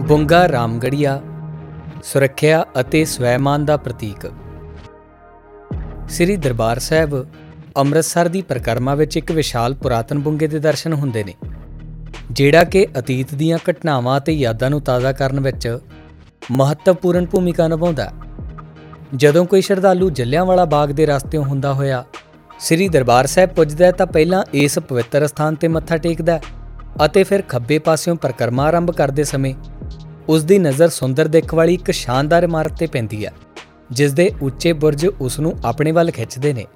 ਬੁੰਗਾ ਰਾਮਗੜੀਆ, ਸੁਰੱਖਿਆ ਅਤੇ ਸਵੈਮਾਨ ਦਾ ਪ੍ਰਤੀਕ। ਸ੍ਰੀ ਦਰਬਾਰ ਸਾਹਿਬ ਅੰਮ੍ਰਿਤਸਰ ਦੀ ਪ੍ਰਕਰਮਾ ਵਿੱਚ ਇੱਕ ਵਿਸ਼ਾਲ ਪੁਰਾਤਨ ਬੁੰਗੇ ਦੇ ਦਰਸ਼ਨ ਹੁੰਦੇ ਨੇ, ਜਿਹੜਾ ਕਿ ਅਤੀਤ ਦੀਆਂ ਘਟਨਾਵਾਂ ਅਤੇ ਯਾਦਾਂ ਨੂੰ ਤਾਜ਼ਾ ਕਰਨ ਵਿੱਚ ਮਹੱਤਵਪੂਰਨ ਭੂਮਿਕਾ ਨਿਭਾਉਂਦਾ ਹੈ। ਜਦੋਂ ਕੋਈ ਸ਼ਰਧਾਲੂ ਜੱਲਿਆਂਵਾਲਾ ਬਾਗ ਦੇ ਰਸਤਿਓਂ ਹੁੰਦਾ ਹੋਇਆ ਸ੍ਰੀ ਦਰਬਾਰ ਸਾਹਿਬ ਪੁੱਜਦਾ ਹੈ ਤਾਂ ਪਹਿਲਾਂ ਇਸ ਪਵਿੱਤਰ ਸਥਾਨ ਤੇ ਮੱਥਾ ਟੇਕਦਾ ਹੈ ਅਤੇ ਫਿਰ ਖੱਬੇ ਪਾਸਿਓਂ ਪ੍ਰਕਰਮਾ ਆਰੰਭ ਕਰਦੇ ਸਮੇਂ ਉਸ ਦੀ ਨਜ਼ਰ ਸੁੰਦਰ ਦਿੱਖ ਵਾਲੀ ਇੱਕ ਸ਼ਾਨਦਾਰ ਇਮਾਰਤ ਤੇ ਪੈਂਦੀ ਹੈ ਜਿਸ ਦੇ ਉੱਚੇ ਬੁਰਜ ਉਸ ਨੂੰ ਆਪਣੇ ਵੱਲ ਖਿੱਚਦੇ ਨੇ।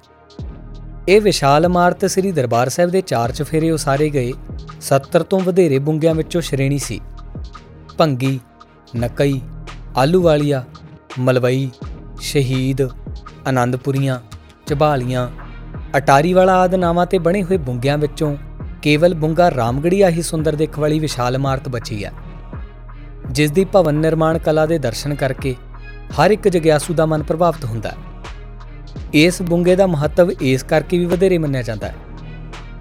ਇਹ ਵਿਸ਼ਾਲ ਇਮਾਰਤ ਸ੍ਰੀ ਦਰਬਾਰ ਸਾਹਿਬ ਦੇ ਚਾਰ ਚਫੇਰੇ ਉਸਾਰੇ ਗਏ 70 ਤੋਂ ਵਧੇਰੇ ਬੁੰਗਿਆਂ ਵਿੱਚੋਂ ਸ਼੍ਰੇਣੀ ਸੀ। ਭੰਗੀ, ਨਕਈ, ਆਲੂਵਾਲੀਆ, ਮਲਵਈ, ਸ਼ਹੀਦ ਆਨੰਦਪੁਰੀਆਂ ਝਬਾਲੀਆਂ ਅਟਾਰੀ ਵਾਲਾ ਆਦ ਨਾਵਾਂ ਤੇ ਬਣੇ ਹੋਏ ਬੁੰਗਿਆਂ ਵਿੱਚੋਂ ਕੇਵਲ ਬੁੰਗਾ ਰਾਮਗੜੀਆ ਹੀ ਸੁੰਦਰ ਦਿੱਖ ਵਾਲੀ ਵਿਸ਼ਾਲ ਇਮਾਰਤ ਬਚੀ ਹੈ। ਜਿਸ ਦੀ ਭਵਨ ਨਿਰਮਾਣ ਕਲਾ ਦੇ ਦਰਸ਼ਨ ਕਰਕੇ ਹਰ ਇੱਕ ਜਗਿਆਸੂ ਦਾ ਮਨ ਪ੍ਰਭਾਵਿਤ ਹੁੰਦਾ ਹੈ। ਇਸ ਬੁੰਗੇ ਦਾ ਮਹੱਤਵ ਇਸ ਕਰਕੇ ਵੀ ਵਧੇਰੇ ਮੰਨਿਆ ਜਾਂਦਾ ਹੈ,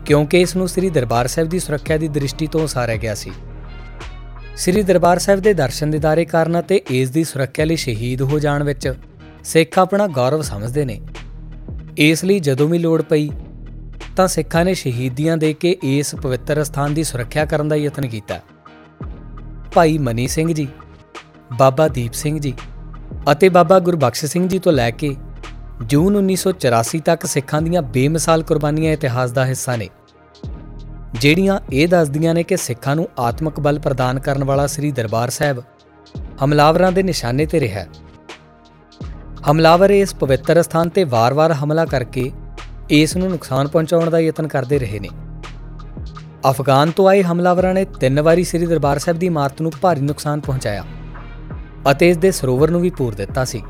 ਕਿਉਂਕਿ ਇਸ ਨੂੰ ਸ੍ਰੀ ਦਰਬਾਰ ਸਾਹਿਬ ਦੀ ਸੁਰੱਖਿਆ ਦੀ ਦ੍ਰਿਸ਼ਟੀ ਤੋਂ ਉਸਾਰਿਆ ਗਿਆ ਸੀ। ਸ੍ਰੀ ਦਰਬਾਰ ਸਾਹਿਬ ਦੇ ਦਰਸ਼ਨ ਦਿਦਾਰੇ ਕਾਰਨ ਅਤੇ ਇਸ ਦੀ ਸੁਰੱਖਿਆ ਲਈ ਸ਼ਹੀਦ ਹੋ ਜਾਣ ਵਿੱਚ ਸਿੱਖ ਆਪਣਾ ਗੌਰਵ ਸਮਝਦੇ ਨੇ। ਇਸ ਲਈ ਜਦੋਂ ਵੀ ਲੋੜ ਪਈ, ਤਾਂ ਸਿੱਖਾਂ ਨੇ ਸ਼ਹੀਦੀਆਂ ਦੇ ਕੇ ਇਸ ਪਵਿੱਤਰ ਸਥਾਨ ਦੀ ਸੁਰੱਖਿਆ ਕਰਨ ਦਾ ਯਤਨ ਕੀਤਾ। ਭਾਈ ਮਨੀ ਸਿੰਘ ਜੀ, ਬਾਬਾ ਦੀਪ ਸਿੰਘ ਜੀ ਅਤੇ ਬਾਬਾ ਗੁਰਬਖਸ਼ ਸਿੰਘ ਜੀ ਤੋਂ ਲੈ ਕੇ ਜੂਨ 1984 ਤੱਕ ਸਿੱਖਾਂ ਦੀਆਂ ਬੇਮਿਸਾਲ ਕੁਰਬਾਨੀਆਂ ਇਤਿਹਾਸ ਦਾ ਹਿੱਸਾ ਨੇ। ਜਿਹੜੀਆਂ ਇਹ ਦੱਸਦੀਆਂ ਨੇ ਕਿ ਸਿੱਖਾਂ ਨੂੰ ਆਤਮਿਕ ਬਲ ਪ੍ਰਦਾਨ ਕਰਨ ਵਾਲਾ ਸ੍ਰੀ ਦਰਬਾਰ ਸਾਹਿਬ ਹਮਲਾਵਰਾਂ ਦੇ ਨਿਸ਼ਾਨੇ ਤੇ ਰਿਹਾ। ਹਮਲਾਵਰ ਇਸ ਪਵਿੱਤਰ ਸਥਾਨ ਤੇ ਵਾਰ-ਵਾਰ ਹਮਲਾ ਕਰਕੇ ਇਸ ਨੂੰ ਨੁਕਸਾਨ ਪਹੁੰਚਾਉਣ ਦਾ ਯਤਨ ਕਰਦੇ ਰਹੇ ਨੇ। ਅਫਗਾਨ ਤੋਂ ਆਏ ਹਮਲਾਵਰਾਂ ਨੇ ਤਿੰਨ ਵਾਰੀ ਸ੍ਰੀ ਦਰਬਾਰ ਸਾਹਿਬ ਦੀ ਇਮਾਰਤ ਨੂੰ ਭਾਰੀ ਨੁਕਸਾਨ ਪਹੁੰਚਾਇਆ ਅਤੇ ਇਸ ਦੇ ਸਰੋਵਰ ਨੂੰ ਵੀ ਪੂਰ ਦਿੱਤਾ ਸੀ।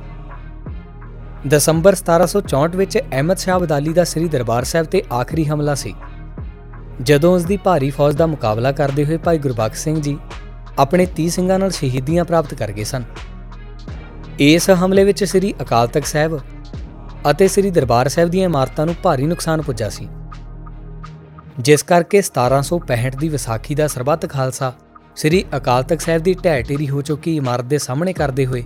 ਦਸੰਬਰ 1764 ਵਿੱਚ ਅਹਿਮਦ ਸ਼ਾਹ ਅਬਦਾਲੀ ਦਾ ਸ੍ਰੀ ਦਰਬਾਰ ਸਾਹਿਬ ਤੇ ਆਖਰੀ ਹਮਲਾ ਸੀ। ਜਦੋਂ ਉਸ ਦੀ ਭਾਰੀ ਫੌਜ ਦਾ ਮੁਕਾਬਲਾ ਕਰਦੇ ਹੋਏ ਭਾਈ ਗੁਰਬਖਸ਼ ਸਿੰਘ ਜੀ ਆਪਣੇ 30 ਸਿੰਘਾਂ ਨਾਲ ਸ਼ਹੀਦੀਆਂ ਪ੍ਰਾਪਤ ਕਰ ਗਏ ਸਨ। ਇਸ ਹਮਲੇ ਵਿੱਚ ਸ੍ਰੀ ਅਕਾਲ ਤਖਤ ਸਾਹਿਬ ਅਤੇ ਸ੍ਰੀ ਦਰਬਾਰ ਸਾਹਿਬ ਦੀਆਂ ਇਮਾਰਤਾਂ ਨੂੰ ਭਾਰੀ ਨੁਕਸਾਨ ਪੁੱਜਾ ਸੀ। ਜਿਸ ਕਰਕੇ 1765 ਦੀ ਵਿਸਾਖੀ ਦਾ ਸਰਬੱਤ ਖਾਲਸਾ ਸ੍ਰੀ ਅਕਾਲ ਤਖਤ ਸਾਹਿਬ ਦੀ ਢਹਿ ਢੇਰੀ ਹੋ ਚੁੱਕੀ ਇਮਾਰਤ ਦੇ ਸਾਹਮਣੇ ਕਰਦੇ ਹੋਏ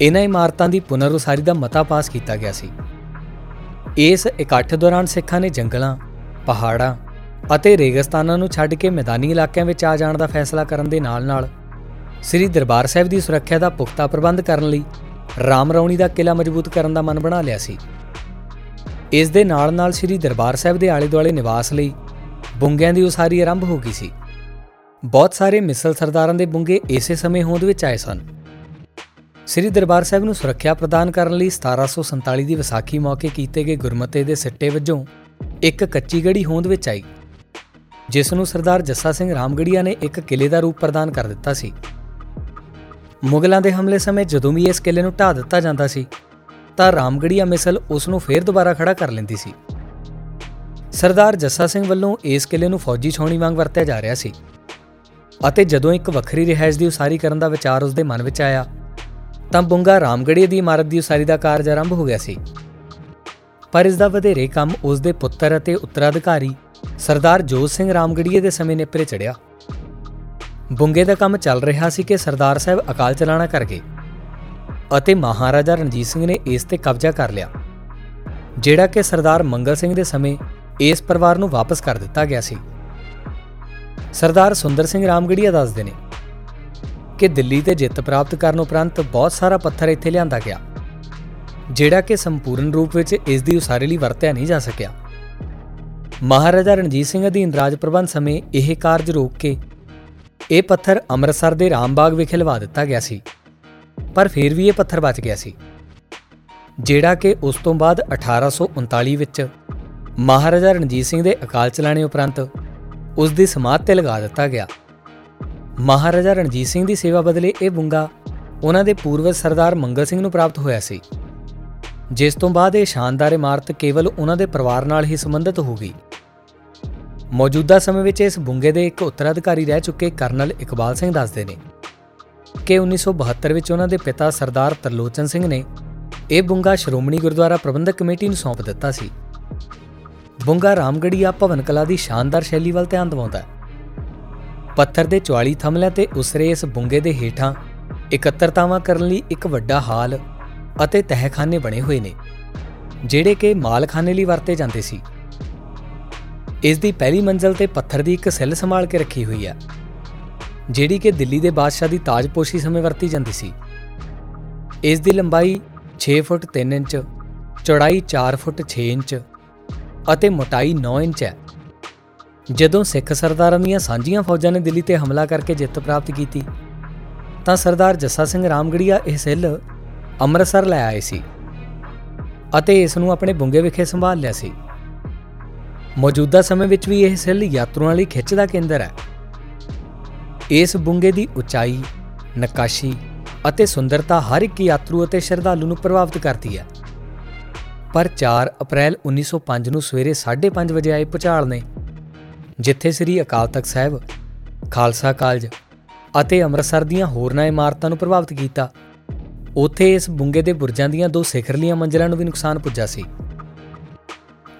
ਇਹਨਾਂ ਇਮਾਰਤਾਂ ਦੀ ਪੁਨਰ ਉਸਾਰੀ ਦਾ ਮਤਾ ਪਾਸ ਕੀਤਾ ਗਿਆ ਸੀ। ਇਸ ਇਕੱਠ ਦੌਰਾਨ ਸਿੱਖਾਂ ਨੇ ਜੰਗਲਾਂ, ਪਹਾੜਾਂ ਅਤੇ ਰੇਗਿਸਤਾਨਾਂ ਨੂੰ ਛੱਡ ਕੇ ਮੈਦਾਨੀ ਇਲਾਕਿਆਂ ਵਿੱਚ ਆ ਜਾਣ ਦਾ ਫੈਸਲਾ ਕਰਨ ਦੇ ਨਾਲ-ਨਾਲ ਸ੍ਰੀ ਦਰਬਾਰ ਸਾਹਿਬ ਦੀ ਸੁਰੱਖਿਆ ਦਾ ਪੁਖਤਾ ਪ੍ਰਬੰਧ ਕਰਨ ਲਈ ਰਾਮ ਰੌਣੀ ਦਾ ਕਿਲਾ ਮਜ਼ਬੂਤ ਕਰਨ ਦਾ ਮਨ ਬਣਾ ਲਿਆ ਸੀ। ਇਸ ਦੇ ਨਾਲ-ਨਾਲ ਸ੍ਰੀ ਦਰਬਾਰ ਸਾਹਿਬ ਦੇ ਆਲੇ-ਦੁਆਲੇ ਨਿਵਾਸ ਲਈ ਬੁੰਗਿਆਂ ਦੀ ਉਸਾਰੀ ਆਰੰਭ ਹੋ ਗਈ ਸੀ। ਬਹੁਤ ਸਾਰੇ ਮਿਸਲ ਸਰਦਾਰਾਂ ਦੇ ਬੁੰਗੇ ਇਸੇ ਸਮੇਂ ਹੋਂਦ ਵਿੱਚ ਆਏ ਸਨ। ਸ੍ਰੀ ਦਰਬਾਰ ਸਾਹਿਬ ਨੂੰ ਸੁਰੱਖਿਆ ਪ੍ਰਦਾਨ ਕਰਨ ਲਈ 1747 ਦੀ ਵਿਸਾਖੀ ਮੌਕੇ ਕੀਤੇ ਗਏ ਗੁਰਮਤੇ ਦੇ ਸਿੱਟੇ ਵਜੋਂ ਇੱਕ ਕੱਚੀ ਗੜੀ ਹੋਂਦ ਵਿੱਚ ਆਈ, ਜਿਸ ਨੂੰ ਸਰਦਾਰ ਜੱਸਾ ਸਿੰਘ ਰਾਮਗੜੀਆ ਨੇ ਇੱਕ ਕਿਲੇ ਦਾ ਰੂਪ ਪ੍ਰਦਾਨ ਕਰ ਦਿੱਤਾ ਸੀ। ਮੁਗਲਾਂ ਦੇ ਹਮਲੇ ਸਮੇਂ ਜਦੋਂ ਵੀ ਇਸ ਕਿਲੇ ਨੂੰ ਢਾ ਦਿੱਤਾ ਜਾਂਦਾ ਸੀ, ਤਾਂ ਰਾਮਗੜੀਆ ਮਿਸਲ ਉਸ ਨੂੰ ਫੇਰ ਦੁਬਾਰਾ ਖੜਾ ਕਰ ਲੈਂਦੀ ਸੀ। ਸਰਦਾਰ ਜੱਸਾ ਸਿੰਘ ਵੱਲੋਂ ਇਸ ਕਿਲੇ ਨੂੰ ਫੌਜੀ ਛਾਉਣੀ ਵਾਂਗ ਵਰਤਿਆ ਜਾ ਰਿਹਾ ਸੀ ਅਤੇ ਜਦੋਂ ਇੱਕ ਵੱਖਰੀ ਰਿਹਾਇਸ਼ ਦੀ ਉਸਾਰੀ ਕਰਨ ਦਾ ਵਿਚਾਰ ਉਸ ਦੇ ਮਨ ਵਿੱਚ ਆਇਆ, ਤਾਂ ਬੁੰਗਾ ਰਾਮਗੜੀਆ ਦੀ ਇਮਾਰਤ ਦੀ ਉਸਾਰੀ ਦਾ ਕਾਰਜ ਆਰੰਭ ਹੋ ਗਿਆ ਸੀ। ਪਰ ਇਸ ਦਾ ਵਧੇਰੇ ਕੰਮ ਉਸ ਦੇ ਪੁੱਤਰ ਅਤੇ ਉੱਤਰਾਧਿਕਾਰੀ ਸਰਦਾਰ ਜੋਤ ਸਿੰਘ ਰਾਮਗੜੀਏ ਦੇ ਸਮੇਂ ਨੇਪਰੇ ਚੜਿਆ ਬੁੰਗੇ ਦਾ ਕੰਮ ਚੱਲ ਰਿਹਾ ਸੀ ਕਿ ਸਰਦਾਰ ਸਾਹਿਬ ਅਕਾਲ ਚਲਾਣਾ ਕਰ ਗਏ ਅਤੇ ਮਹਾਰਾਜਾ ਰਣਜੀਤ ਸਿੰਘ ਨੇ ਇਸ ਤੇ ਕਬਜ਼ਾ ਕਰ ਲਿਆ, ਜਿਹੜਾ ਕਿ ਸਰਦਾਰ ਮੰਗਲ ਸਿੰਘ ਦੇ ਸਮੇਂ ਇਸ ਪਰਿਵਾਰ ਨੂੰ ਵਾਪਸ ਕਰ ਦਿੱਤਾ ਗਿਆ ਸੀ। ਸਰਦਾਰ ਸੁੰਦਰ ਸਿੰਘ ਰਾਮਗੜੀਆ ਦੱਸਦੇ ਨੇ ਕਿ ਦਿੱਲੀ ਤੇ ਜਿੱਤ ਪ੍ਰਾਪਤ ਕਰਨ ਉਪਰੰਤ ਬਹੁਤ ਸਾਰਾ ਪੱਥਰ ਇੱਥੇ ਲਿਆਂਦਾ ਗਿਆ, ਜਿਹੜਾ ਕਿ ਸੰਪੂਰਨ ਰੂਪ ਵਿੱਚ ਇਸ ਦੀ ਉਸਾਰੀ ਲਈ ਵਰਤਿਆ ਨਹੀਂ ਜਾ ਸਕਿਆ। ਮਹਾਰਾਜਾ ਰਣਜੀਤ ਸਿੰਘ ਅਧੀਨ ਰਾਜ ਪ੍ਰਬੰਧ ਸਮੇਂ ਇਹ ਕਾਰਜ ਰੋਕ ਕੇ ਇਹ ਪੱਥਰ ਅੰਮ੍ਰਿਤਸਰ ਦੇ ਰਾਮਬਾਗ ਵਿਖੇ ਲਵਾ ਦਿੱਤਾ ਗਿਆ ਸੀ, ਪਰ ਫਿਰ ਵੀ ਇਹ ਪੱਥਰ ਬਚ ਗਿਆ ਸੀ, ਜਿਹੜਾ ਕਿ ਉਸ ਤੋਂ ਬਾਅਦ 1839 ਵਿੱਚ ਮਹਾਰਾਜਾ ਰਣਜੀਤ ਸਿੰਘ ਦੇ ਅਕਾਲ ਚਲਾਣੇ ਉਪਰੰਤ ਉਸ ਦੀ ਸਮਾਧ ਤੇ ਲਗਾ ਦਿੱਤਾ ਗਿਆ। ਮਹਾਰਾਜਾ ਰਣਜੀਤ ਸਿੰਘ ਦੀ ਸੇਵਾ ਬਦਲੇ ਇਹ ਬੁੰਗਾ ਉਹਨਾਂ ਦੇ ਪੂਰਵਜ ਸਰਦਾਰ ਮੰਗਲ ਸਿੰਘ ਨੂੰ ਪ੍ਰਾਪਤ ਹੋਇਆ ਸੀ। ਜਿਸ ਤੋਂ ਬਾਅਦ ਇਹ ਸ਼ਾਨਦਾਰ ਇਮਾਰਤ ਕੇਵਲ ਉਹਨਾਂ ਦੇ ਪਰਿਵਾਰ ਨਾਲ ਹੀ ਸੰਬੰਧਿਤ ਹੋ ਗਈ। ਮੌਜੂਦਾ ਸਮੇਂ ਵਿੱਚ ਇਸ ਬੁੰਗੇ ਦੇ ਇੱਕ ਉੱਤਰਾਧਿਕਾਰੀ ਰਹਿ ਚੁੱਕੇ ਕਰਨਲ ਇਕਬਾਲ ਸਿੰਘ ਦੱਸਦੇ ਨੇ ਕਿ 1972 ਵਿੱਚ ਉਹਨਾਂ ਦੇ ਪਿਤਾ ਸਰਦਾਰ ਤਰਲੋਚਨ ਸਿੰਘ ਨੇ ਇਹ ਬੁੰਗਾ ਸ਼੍ਰੋਮਣੀ ਗੁਰਦੁਆਰਾ ਪ੍ਰਬੰਧਕ ਕਮੇਟੀ ਨੂੰ ਸੌਂਪ ਦਿੱਤਾ ਸੀ। ਬੁੰਗਾ ਰਾਮਗੜੀਆ ਭਵਨ ਕਲਾ ਦੀ ਸ਼ਾਨਦਾਰ ਸ਼ੈਲੀ ਵੱਲ ਧਿਆਨ ਦਿਵਾਉਂਦਾ ਹੈ। ਪੱਥਰ ਦੇ 44 ਥੰਮਲਿਆਂ ਤੇ ਉਸਰੇ ਇਸ ਬੁੰਗੇ ਦੇ ਹੇਠਾਂ ਇਕੱਤਰਤਾਵਾਂ ਕਰਨ ਲਈ ਇੱਕ ਵੱਡਾ ਹਾਲ ਅਤੇ ਤਹਿਖਾਨੇ ਬਣੇ ਹੋਏ ਨੇ, ਜਿਹੜੇ ਕਿ ਮਾਲਖਾਨੇ ਲਈ ਵਰਤੇ ਜਾਂਦੇ ਸੀ। ਇਸ ਦੀ ਪਹਿਲੀ ਮੰਜ਼ਲ ਤੇ ਪੱਥਰ ਦੀ ਇੱਕ ਸੈੱਲ ਸੰਭਾਲ ਕੇ ਰੱਖੀ ਹੋਈ ਹੈ, ਜਿਹੜੀ ਕਿ ਦਿੱਲੀ ਦੇ ਬਾਦਸ਼ਾਹ ਦੀ ਤਾਜਪੋਸ਼ੀ ਸਮੇਂ ਵਰਤੀ ਜਾਂਦੀ ਸੀ। ਇਸ ਦੀ ਲੰਬਾਈ 6 ਫੁੱਟ 3 ਇੰਚ, ਚੌੜਾਈ 4 ਫੁੱਟ 6 ਇੰਚ ਅਤੇ ਮੋਟਾਈ 9 ਇੰਚ ਹੈ। ਜਦੋਂ ਸਿੱਖ ਸਰਦਾਰਾਂ ਦੀਆਂ ਸਾਂਝੀਆਂ ਫੌਜਾਂ ਨੇ ਦਿੱਲੀ ਤੇ ਹਮਲਾ ਕਰਕੇ ਜਿੱਤ ਪ੍ਰਾਪਤ ਕੀਤੀ, ਤਾਂ ਸਰਦਾਰ ਜੱਸਾ ਸਿੰਘ ਰਾਮਗੜੀਆ ਇਹ ਸੈੱਲ ਅੰਮ੍ਰਿਤਸਰ ਲੈ ਆਏ ਸੀ ਅਤੇ ਇਸ ਨੂੰ ਆਪਣੇ ਬੁੰਗੇ ਵਿਖੇ ਸੰਭਾਲ ਲਿਆ ਸੀ। ਮੌਜੂਦਾ ਸਮੇਂ ਵਿੱਚ ਵੀ ਇਹ ਸੈੱਲ ਯਾਤਰੂਆਂ ਲਈ ਖਿੱਚ ਦਾ ਕੇਂਦਰ ਹੈ। ਇਸ ਬੁੰਗੇ ਦੀ ਉਚਾਈ, ਨਕਾਸ਼ੀ ਅਤੇ ਸੁੰਦਰਤਾ ਹਰ ਇੱਕ ਯਾਤਰੂ ਅਤੇ ਸ਼ਰਧਾਲੂ ਨੂੰ ਪ੍ਰਭਾਵਿਤ ਕਰਦੀ ਹੈ। ਪਰ 4 ਅਪ੍ਰੈਲ 1905 ਨੂੰ ਸਵੇਰੇ 5:30 ਵਜੇ ਆਏ ਭੁਚਾਲ ਨੇ, ਜਿੱਥੇ ਸ੍ਰੀ ਅਕਾਲ ਤਖਤ ਸਾਹਿਬ, ਖਾਲਸਾ ਕਾਲਜ ਅਤੇ ਅੰਮ੍ਰਿਤਸਰ ਦੀਆਂ ਹੋਰਨਾਂ ਇਮਾਰਤਾਂ ਨੂੰ ਪ੍ਰਭਾਵਿਤ ਕੀਤਾ। ਉੱਥੇ ਇਸ ਬੁੰਗੇ ਦੇ ਬੁਰਜਾਂ ਦੀਆਂ ਦੋ ਸਿਖਰਲੀਆਂ ਮੰਜ਼ਲਾਂ ਨੂੰ ਵੀ ਨੁਕਸਾਨ ਪੁੱਜਾ ਸੀ।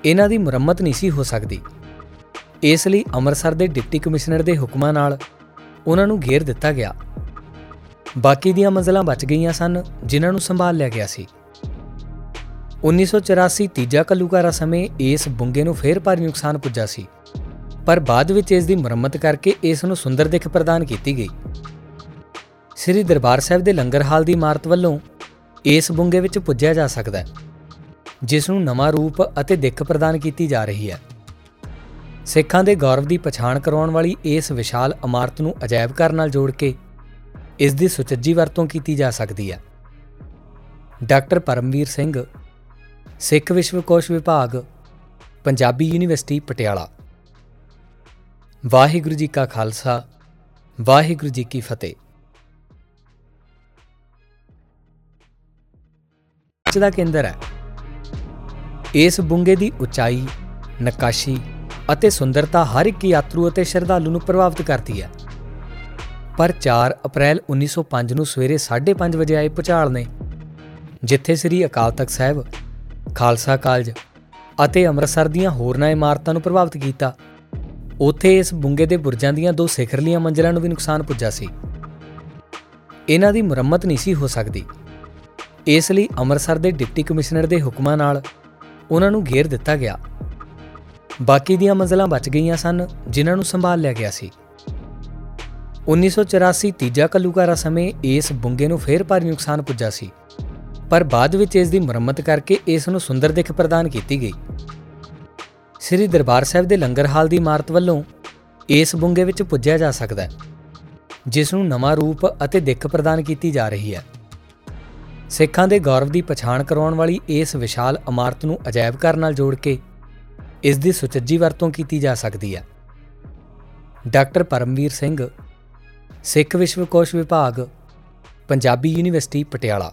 ਇਹਨਾਂ ਦੀ ਮੁਰੰਮਤ ਨਹੀਂ ਸੀ ਹੋ ਸਕਦੀ। ਇਸ ਲਈ ਅੰਮ੍ਰਿਤਸਰ ਦੇ ਡਿਪਟੀ ਕਮਿਸ਼ਨਰ ਦੇ ਹੁਕਮਾਂ ਨਾਲ ਉਹਨਾਂ ਨੂੰ ਘੇਰ ਦਿੱਤਾ ਗਿਆ। ਬਾਕੀ ਦੀਆਂ ਮੰਜ਼ਲਾਂ ਬਚ ਗਈਆਂ ਸਨ, ਜਿਨ੍ਹਾਂ ਨੂੰ ਸੰਭਾਲ ਲਿਆ ਗਿਆ ਸੀ। 1984 ਤੀਜਾ ਕਲੂਕਾਰਾ ਸਮੇਂ ਇਸ ਬੁੰਗੇ ਨੂੰ ਫੇਰ ਭਾਰੀ ਨੁਕਸਾਨ ਪੁੱਜਾ ਸੀ। ਪਰ ਬਾਅਦ ਵਿੱਚ ਇਸ ਦੀ ਮੁਰੰਮਤ ਕਰਕੇ ਇਸ ਨੂੰ ਸੁੰਦਰ ਦਿੱਖ ਪ੍ਰਦਾਨ ਕੀਤੀ ਗਈ। ਸ੍ਰੀ ਦਰਬਾਰ ਸਾਹਿਬ ਦੇ ਲੰਗਰ ਹਾਲ ਦੀ ਇਮਾਰਤ ਵੱਲੋਂ ਇਸ ਬੁੰਗੇ ਵਿੱਚ ਪੁੱਜਿਆ ਜਾ ਸਕਦਾ ਹੈ, ਜਿਸ ਨੂੰ ਨਵਾਂ ਰੂਪ ਅਤੇ ਦਿੱਖ ਪ੍ਰਦਾਨ ਕੀਤੀ ਜਾ ਰਹੀ ਹੈ। ਸਿੱਖਾਂ ਦੇ ਗੌਰਵ ਦੀ ਪਛਾਣ ਕਰਵਾਉਣ ਵਾਲੀ ਇਸ ਵਿਸ਼ਾਲ ਇਮਾਰਤ ਨੂੰ ਅਜਾਇਬ ਘਰ ਨਾਲ ਜੋੜ ਕੇ ਇਸ ਦੀ ਸੁਚੱਜੀ ਵਰਤੋਂ ਕੀਤੀ ਜਾ ਸਕਦੀ ਹੈ। ਡਾਕਟਰ ਪਰਮਵੀਰ ਸਿੰਘ ਸਿੱਖ ਵਿਸ਼ਵਕੋਸ਼ ਵਿਭਾਗ, ਪੰਜਾਬੀ ਯੂਨੀਵਰਸਿਟੀ, ਪਟਿਆਲਾ। ਵਾਹਿਗੁਰੂ ਜੀ ਕਾ ਖਾਲਸਾ, ਵਾਹਿਗੁਰੂ ਜੀ ਕੀ ਫਤਿਹ। ਇਸ ਦਾ ਕੇਂਦਰ ਹੈ। ਇਸ ਬੁੰਗੇ ਦੀ ਉਚਾਈ, ਨਕਾਸ਼ੀ ਅਤੇ ਸੁੰਦਰਤਾ ਹਰ ਇੱਕ ਯਾਤਰੂ ਅਤੇ ਸ਼ਰਧਾਲੂ ਨੂੰ ਪ੍ਰਭਾਵਿਤ ਕਰਦੀ ਹੈ। ਪਰ 4 ਅਪ੍ਰੈਲ 1905 ਨੂੰ ਸਵੇਰੇ 5:30 ਵਜੇ ਆਏ ਭੁਚਾਲ ਨੇ, ਜਿੱਥੇ ਸ੍ਰੀ ਅਕਾਲ ਤਖਤ ਸਾਹਿਬ ਖਾਲਸਾ ਕਾਲਜ ਅਤੇ ਅੰਮ੍ਰਿਤਸਰ ਦੀਆਂ ਹੋਰਨਾਂ ਇਮਾਰਤਾਂ ਨੂੰ ਪ੍ਰਭਾਵਿਤ ਕੀਤਾ। ਉੱਥੇ ਇਸ ਬੁੰਗੇ ਦੇ ਬੁਰਜਾਂ ਦੀਆਂ ਦੋ ਸਿਖਰਲੀਆਂ ਮੰਜ਼ਲਾਂ ਨੂੰ ਵੀ ਨੁਕਸਾਨ ਪੁੱਜਾ ਸੀ। ਇਹਨਾਂ ਦੀ ਮੁਰੰਮਤ ਨਹੀਂ ਸੀ ਹੋ ਸਕਦੀ। ਇਸ ਲਈ ਅੰਮ੍ਰਿਤਸਰ ਦੇ ਡਿਪਟੀ ਕਮਿਸ਼ਨਰ ਦੇ ਹੁਕਮਾਂ ਨਾਲ ਉਹਨਾਂ ਨੂੰ ਘੇਰ ਦਿੱਤਾ ਗਿਆ। ਬਾਕੀ ਦੀਆਂ ਮੰਜ਼ਲਾਂ ਬਚ ਗਈਆਂ ਸਨ, ਜਿਨ੍ਹਾਂ ਨੂੰ ਸੰਭਾਲ ਲਿਆ ਗਿਆ ਸੀ। 1984 ਤੀਜਾ ਕਲੂਕਾਰਾ ਸਮੇਂ ਇਸ ਬੁੰਗੇ ਨੂੰ ਫੇਰ ਭਾਰੀ ਨੁਕਸਾਨ ਪੁੱਜਾ ਸੀ। ਪਰ ਬਾਅਦ ਵਿੱਚ ਇਸ ਦੀ ਮੁਰੰਮਤ ਕਰਕੇ ਇਸ ਨੂੰ ਸੁੰਦਰ ਦਿੱਖ ਪ੍ਰਦਾਨ ਕੀਤੀ ਗਈ। ਸ੍ਰੀ ਦਰਬਾਰ ਸਾਹਿਬ ਦੇ ਲੰਗਰ ਹਾਲ ਦੀ ਇਮਾਰਤ ਵੱਲੋਂ ਇਸ ਬੁੰਗੇ ਵਿੱਚ ਪੁੱਜਿਆ ਜਾ ਸਕਦਾ ਹੈ, ਜਿਸ ਨੂੰ ਨਵਾਂ ਰੂਪ ਅਤੇ ਦਿੱਖ ਪ੍ਰਦਾਨ ਕੀਤੀ ਜਾ ਰਹੀ ਹੈ। ਸਿੱਖਾਂ ਦੇ ਗੌਰਵ ਦੀ ਪਛਾਣ ਕਰਵਾਉਣ ਵਾਲੀ ਇਸ ਵਿਸ਼ਾਲ ਇਮਾਰਤ ਨੂੰ ਅਜਾਇਬ ਘਰ ਨਾਲ ਜੋੜ ਕੇ ਇਸ ਦੀ ਸੁਚੱਜੀ ਵਰਤੋਂ ਕੀਤੀ ਜਾ ਸਕਦੀ ਹੈ। ਡਾਕਟਰ ਪਰਮਵੀਰ ਸਿੰਘ, ਸਿੱਖ ਵਿਸ਼ਵਕੋਸ਼ ਵਿਭਾਗ, ਪੰਜਾਬੀ ਯੂਨੀਵਰਸਿਟੀ, ਪਟਿਆਲਾ।